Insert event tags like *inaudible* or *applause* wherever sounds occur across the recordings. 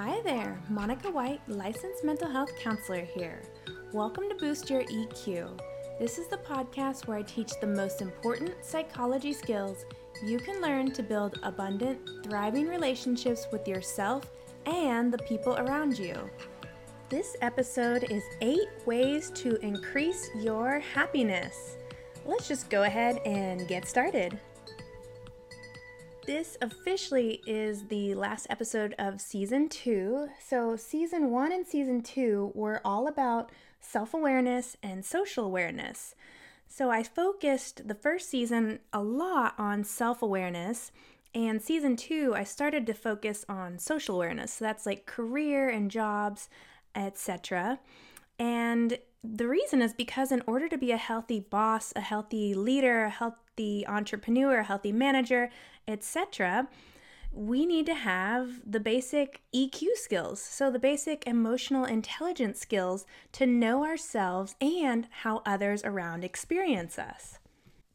Hi there, Monica White, licensed mental health counselor here. Welcome to Boost Your EQ. This is the podcast where I teach the most important psychology skills you can learn to build abundant, thriving relationships with yourself and the people around you. This episode is eight ways to increase your happiness. Let's just go ahead and get started. This officially is the last episode of season two. So, season one and season two were all about self awareness and social awareness. So, I focused the first season a lot on self awareness. And season two, I started to focus on social awareness. So, that's like career and jobs, etc. And the reason is because in order to be a healthy boss, a healthy leader, a healthy entrepreneur, a healthy manager, etc., we need to have the basic EQ skills. So, the basic emotional intelligence skills to know ourselves and how others around experience us.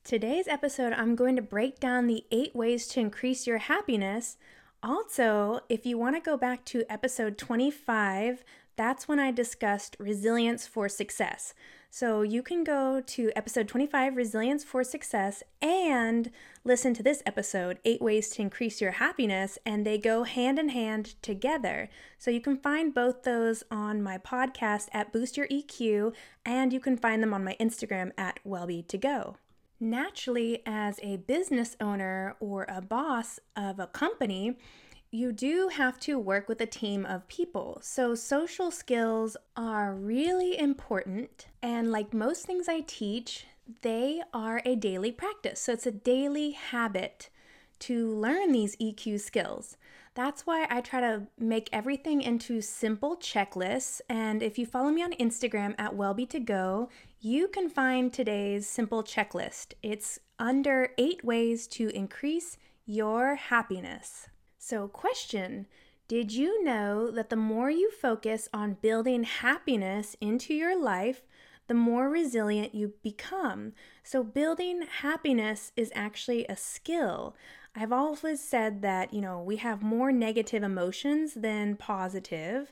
Today's episode, I'm going to break down the eight ways to increase your happiness. Also, if you want to go back to episode 25, that's when I discussed resilience for success. So you can go to episode 25, Resilience for Success, and listen to this episode, Eight Ways to Increase Your Happiness, and they go hand in hand together. So you can find both those on my podcast at Boost Your EQ, and you can find them on my Instagram at Wellbe2Go. Naturally, as a business owner or a boss of a company, you do have to work with a team of people. So, social skills are really important. And like most things I teach, they are a daily practice. So, it's a daily habit to learn these EQ skills. That's why I try to make everything into simple checklists. And if you follow me on Instagram at Wellbe2Go, you can find today's simple checklist. It's under eight ways to increase your happiness. So, question Did you know that the more you focus on building happiness into your life, the more resilient you become? So, building happiness is actually a skill. I've always said that, you know, we have more negative emotions than positive,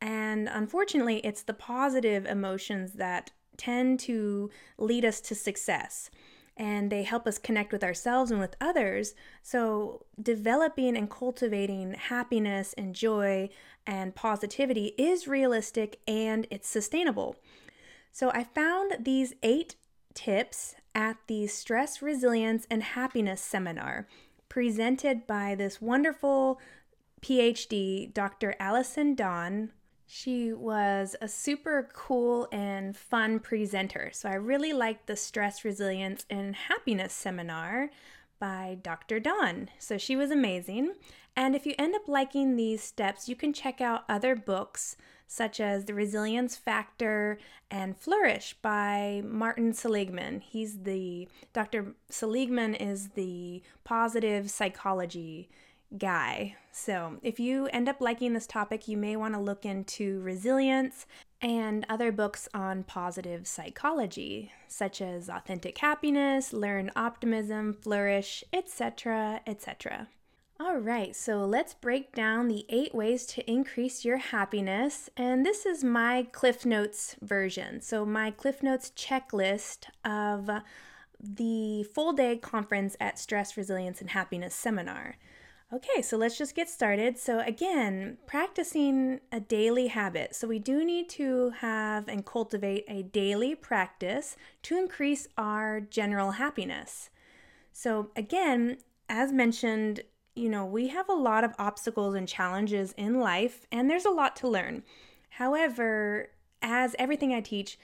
And unfortunately, it's the positive emotions that tend to lead us to success and they help us connect with ourselves and with others. So, developing and cultivating happiness and joy and positivity is realistic and it's sustainable. So, I found these eight tips at the Stress Resilience and Happiness Seminar presented by this wonderful PhD, Dr. Allison Dawn, she was a super cool and fun presenter. So I really liked the Stress Resilience and Happiness seminar by Dr. Dawn. So she was amazing. And if you end up liking these steps, you can check out other books such as The Resilience Factor and Flourish by Martin Seligman. He's the Dr. Seligman is the positive psychology guy. So, if you end up liking this topic, you may want to look into resilience and other books on positive psychology, such as Authentic Happiness, Learned Optimism, Flourish, etc., etc. All right, so let's break down the eight ways to increase your happiness. And this is my Cliff Notes version. So, my Cliff Notes checklist of the full day conference at Stress, Resilience, and Happiness seminar. Okay, so let's just get started. So, again, practicing a daily habit. So, we do need to have and cultivate a daily practice to increase our general happiness. So, again, as mentioned, you know, we have a lot of obstacles and challenges in life, and there's a lot to learn. However, as everything I teach,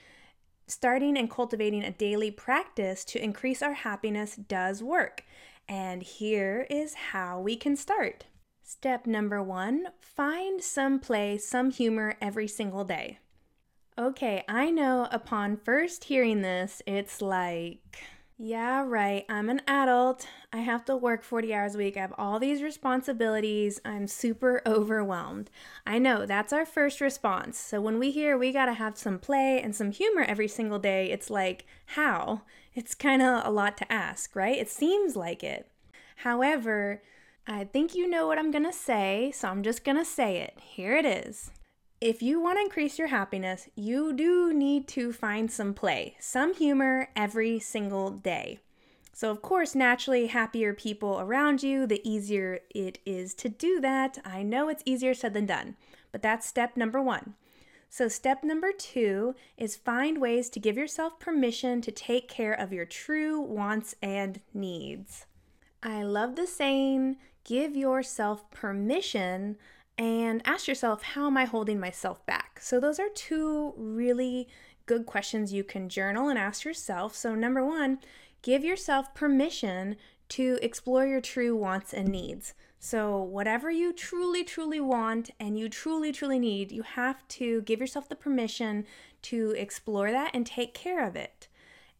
starting and cultivating a daily practice to increase our happiness does work. And here is how we can start. Step number one find some play, some humor every single day. Okay, I know upon first hearing this, it's like, yeah, right, I'm an adult. I have to work 40 hours a week. I have all these responsibilities. I'm super overwhelmed. I know that's our first response. So when we hear we gotta have some play and some humor every single day, it's like, how? It's kind of a lot to ask, right? It seems like it. However, I think you know what I'm going to say, so I'm just going to say it. Here it is. If you want to increase your happiness, you do need to find some play, some humor every single day. So, of course, naturally, happier people around you, the easier it is to do that. I know it's easier said than done, but that's step number one. So, step number two is find ways to give yourself permission to take care of your true wants and needs. I love the saying, give yourself permission and ask yourself, how am I holding myself back? So, those are two really good questions you can journal and ask yourself. So, number one, give yourself permission to explore your true wants and needs. So, whatever you truly, truly want and you truly, truly need, you have to give yourself the permission to explore that and take care of it.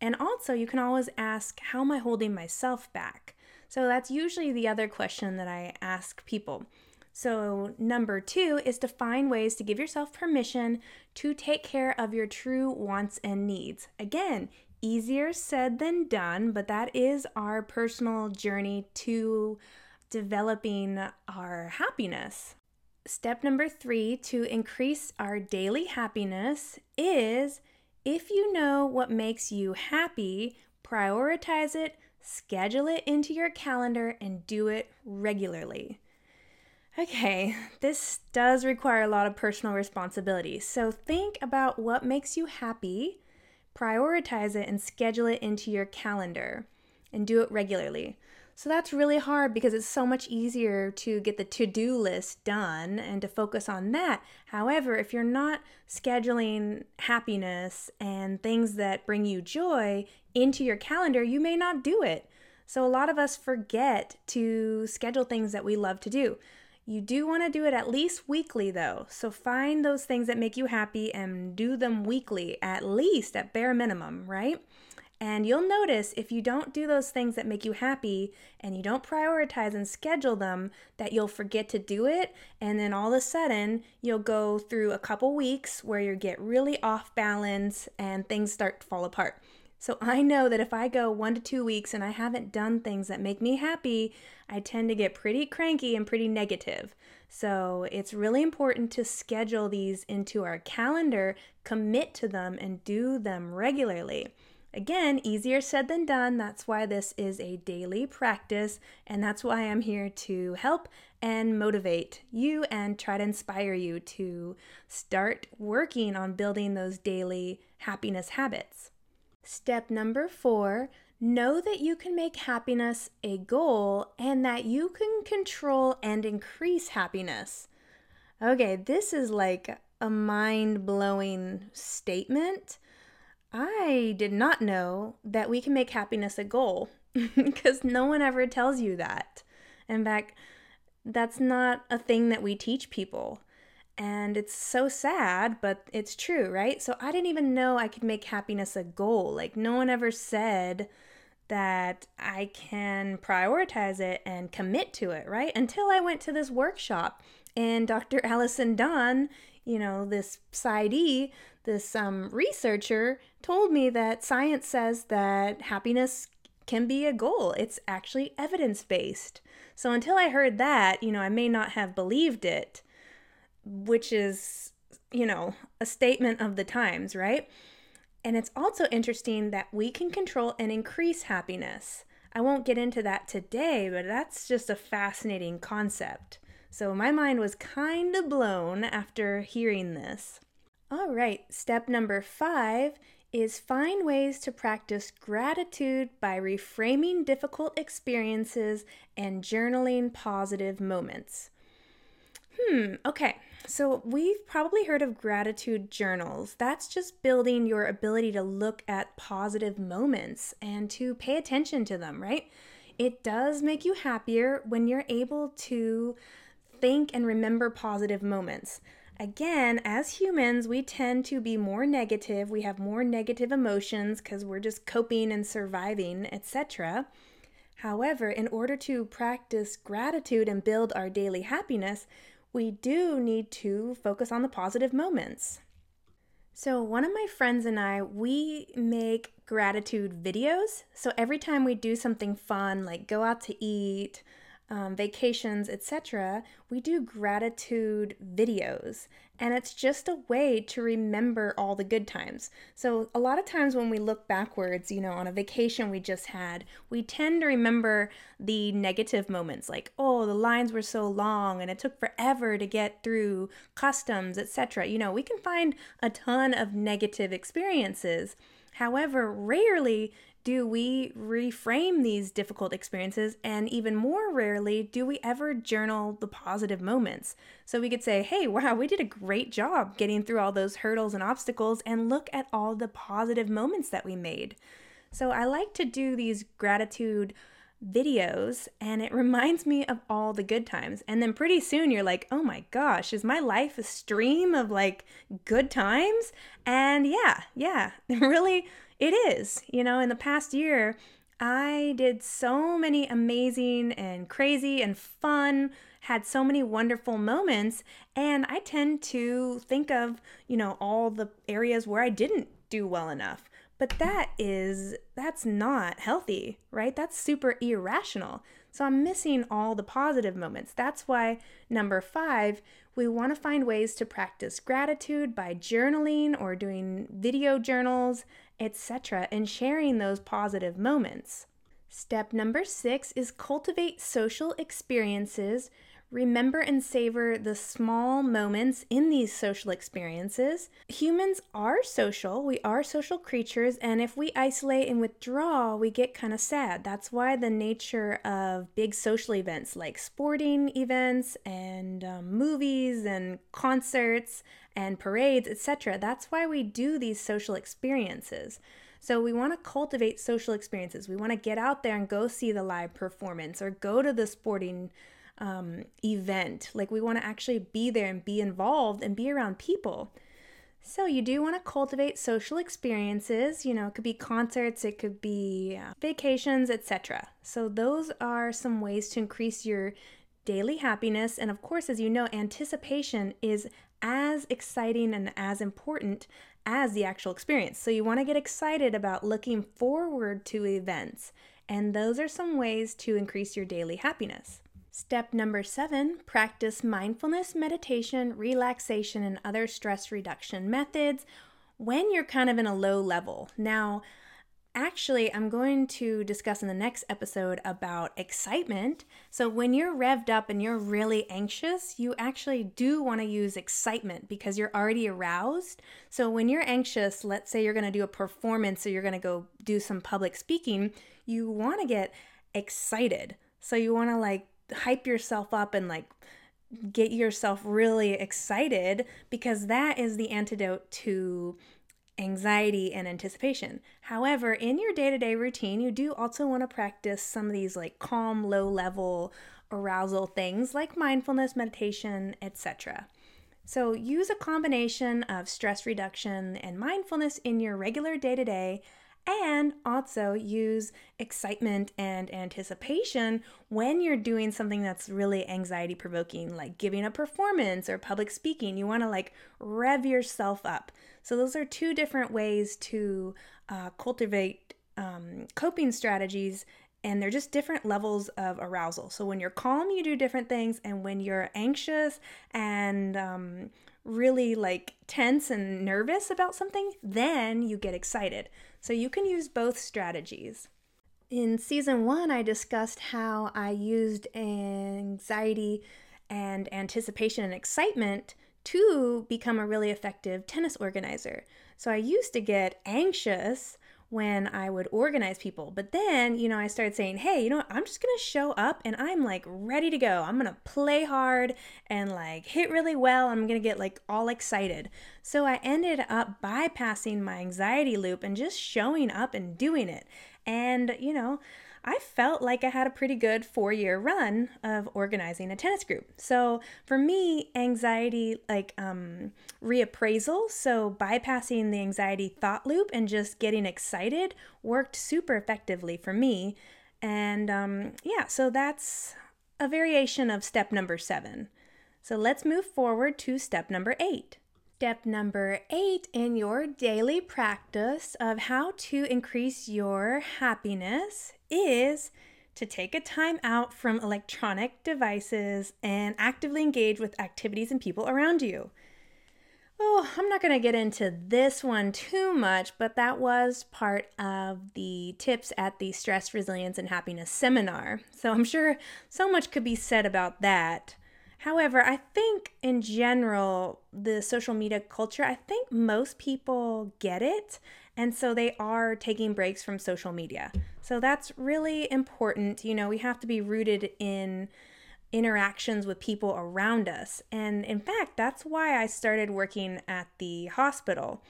And also, you can always ask, How am I holding myself back? So, that's usually the other question that I ask people. So, number two is to find ways to give yourself permission to take care of your true wants and needs. Again, easier said than done, but that is our personal journey to developing our happiness. Step number three to increase our daily happiness is if you know what makes you happy, prioritize it, schedule it into your calendar, and do it regularly. Okay, this does require a lot of personal responsibility. So think about what makes you happy, prioritize it, and schedule it into your calendar, and do it regularly. So that's really hard because it's so much easier to get the to do list done and to focus on that. However, if you're not scheduling happiness and things that bring you joy into your calendar, you may not do it. So a lot of us forget to schedule things that we love to do. You do want to do it at least weekly though. So find those things that make you happy and do them weekly, at least at bare minimum, right? And you'll notice if you don't do those things that make you happy and you don't prioritize and schedule them, that you'll forget to do it. And then all of a sudden, you'll go through a couple weeks where you get really off balance and things start to fall apart. So I know that if I go one to two weeks and I haven't done things that make me happy, I tend to get pretty cranky and pretty negative. So it's really important to schedule these into our calendar, commit to them, and do them regularly. Again, easier said than done. That's why this is a daily practice, and that's why I'm here to help and motivate you and try to inspire you to start working on building those daily happiness habits. Step number four know that you can make happiness a goal and that you can control and increase happiness. Okay, this is like a mind blowing statement I did not know that we can make happiness a goal *laughs* because no one ever tells you that. In fact, that's not a thing that we teach people. And it's so sad, but it's true, right? So I didn't even know I could make happiness a goal. Like, no one ever said that I can prioritize it and commit to it, right? Until I went to this workshop and Dr. Allison Don, you know, this PsyD, this um, researcher told me that science says that happiness can be a goal. It's actually evidence based. So until I heard that, you know, I may not have believed it, which is, you know, a statement of the times, right? And it's also interesting that we can control and increase happiness. I won't get into that today, but that's just a fascinating concept. So my mind was kind of blown after hearing this. All right, step number five is find ways to practice gratitude by reframing difficult experiences and journaling positive moments. Hmm, okay. So we've probably heard of gratitude journals. That's just building your ability to look at positive moments and to pay attention to them, right? It does make you happier when you're able to think and remember positive moments. Again, as humans, we tend to be more negative. We have more negative emotions because we're just coping and surviving, etc. However, in order to practice gratitude and build our daily happiness, we do need to focus on the positive moments. So, one of my friends and I, we make gratitude videos. So, every time we do something fun, like go out to eat, um, vacations, etc., we do gratitude videos. And it's just a way to remember all the good times. So, a lot of times when we look backwards, you know, on a vacation we just had, we tend to remember the negative moments like, oh, the lines were so long and it took forever to get through customs, etc. You know, we can find a ton of negative experiences. However, rarely do we reframe these difficult experiences? And even more rarely, do we ever journal the positive moments? So we could say, hey, wow, we did a great job getting through all those hurdles and obstacles, and look at all the positive moments that we made. So I like to do these gratitude videos and it *laughs* reminds me of all the good times. And then pretty soon you're like, oh my gosh, is my life a stream of like good times? And yeah, yeah, *laughs* really it is. You know, in the past year, I did so many amazing and crazy and fun, had so many wonderful moments, and I tend to think of, you know, all the areas where I didn't do well enough. But that is, that's not healthy, right? That's super irrational. So I'm missing all the positive moments. That's why, number five, we want to find ways to practice gratitude by journaling or doing video journals, etc., and sharing those positive moments. Step number six is cultivate social experiences. Remember and savor the small moments in these social experiences. Humans are social, we are social creatures, and if we isolate and withdraw, we get kind of sad. That's why the nature of big social events like sporting events and um, movies and concerts and parades, etc. That's why we do these social experiences. So we want to cultivate social experiences. We want to get out there and go see the live performance or go to the sporting um, event. Like we want to actually be there and be involved and be around people. So you do want to cultivate social experiences. You know, it could be concerts, it could be uh, vacations, etc. So those are some ways to increase your daily happiness. And of course, as you know, anticipation is as exciting and as important as the actual experience. So you want to get excited about looking forward to events. And those are some ways to increase your daily happiness. Step number seven practice mindfulness, meditation, relaxation, and other stress reduction methods when you're kind of in a low level. Now, Actually, I'm going to discuss in the next episode about excitement. So, when you're revved up and you're really anxious, you actually do want to use excitement because you're already aroused. So, when you're anxious, let's say you're going to do a performance or you're going to go do some public speaking, you want to get excited. So, you want to like hype yourself up and like get yourself really excited because that is the antidote to anxiety and anticipation. However, in your day to day routine, you do also want to practice some of these like calm, low level arousal things like mindfulness, meditation, etc. So, use a combination of stress reduction and mindfulness in your regular day to day and also use excitement and anticipation when you're doing something that's really anxiety provoking like giving a performance or public speaking you want to like rev yourself up so those are two different ways to uh, cultivate um, coping strategies and they're just different levels of arousal. So when you're calm, you do different things, and when you're anxious and um, really like tense and nervous about something, then you get excited. So you can use both strategies. In season one, I discussed how I used anxiety and anticipation and excitement to become a really effective tennis organizer. So I used to get anxious when I would organize people. But then, you know, I started saying, hey, you know what? I'm just to show up and I'm like ready to go. I'm to play hard and like hit really well. I'm to get like all excited. So I ended up bypassing my anxiety loop and just showing up and doing it. And, you know, I felt like I had a pretty good four year run of organizing a tennis group. So for me, anxiety, like um, reappraisal, so bypassing the anxiety thought loop and just getting excited worked super effectively for me. And um, yeah, so that's a variation of step number seven. So let's move forward to step number eight. Step number eight in your daily practice of how to increase your happiness is to take a time out from electronic devices and actively engage with activities and people around you. Oh, I'm not going to get into this one too much, but that was part of the tips at the Stress, Resilience, and Happiness seminar. So I'm sure so much could be said about that. However, I think in general, the social media culture, I think most people get it. And so they are taking breaks from social media. So that's really important. You know, we have to be rooted in interactions with people around us. And in fact, that's why I started working at the hospital.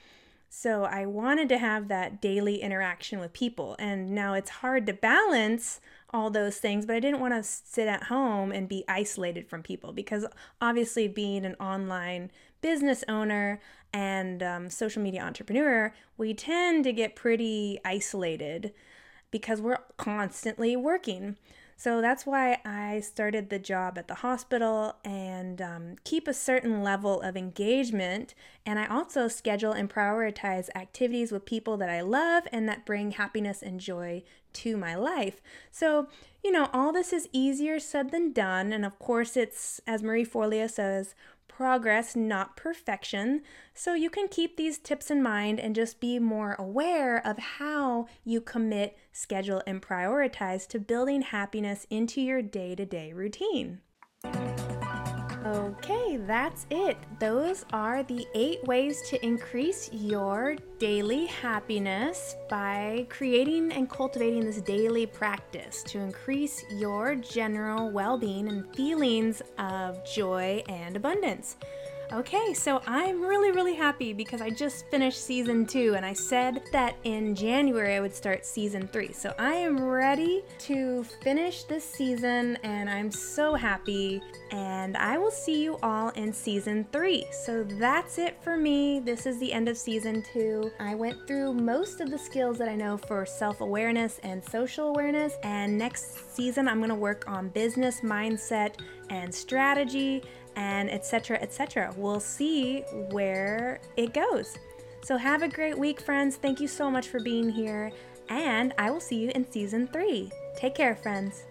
So I wanted to have that daily interaction with people. And now it's hard to balance all those things, but I didn't want to sit at home and be isolated from people because obviously, being an online business owner and um, social media entrepreneur, we tend to get pretty isolated because we're constantly working. So that's why I started the job at the hospital and um, keep a certain level of engagement. And I also schedule and prioritize activities with people that I love and that bring happiness and joy to my life. So, you know, all this is easier said than done. And of course, it's, as Marie Forleo says, progress, not perfection. So you can keep these tips in mind and just be more aware of how you commit, schedule, and prioritize to building happiness into your day to day routine. Okay, that's it. Those are the eight ways to increase your daily happiness by creating and cultivating this daily practice to increase your general well being and feelings of joy and abundance. Okay, so I'm really, really happy because I just finished season two and I said that in January I would start season three. So I am ready to finish this season and I'm so happy. And I will see you all in season three. So that's it for me. This is the end of season two. I went through most of the skills that I know for self awareness and social awareness. And next season, I'm to work on business mindset and strategy and etc etc we'll see where it goes. So have a great week friends. Thank you so much for being here and i will see you in season three. Take care friends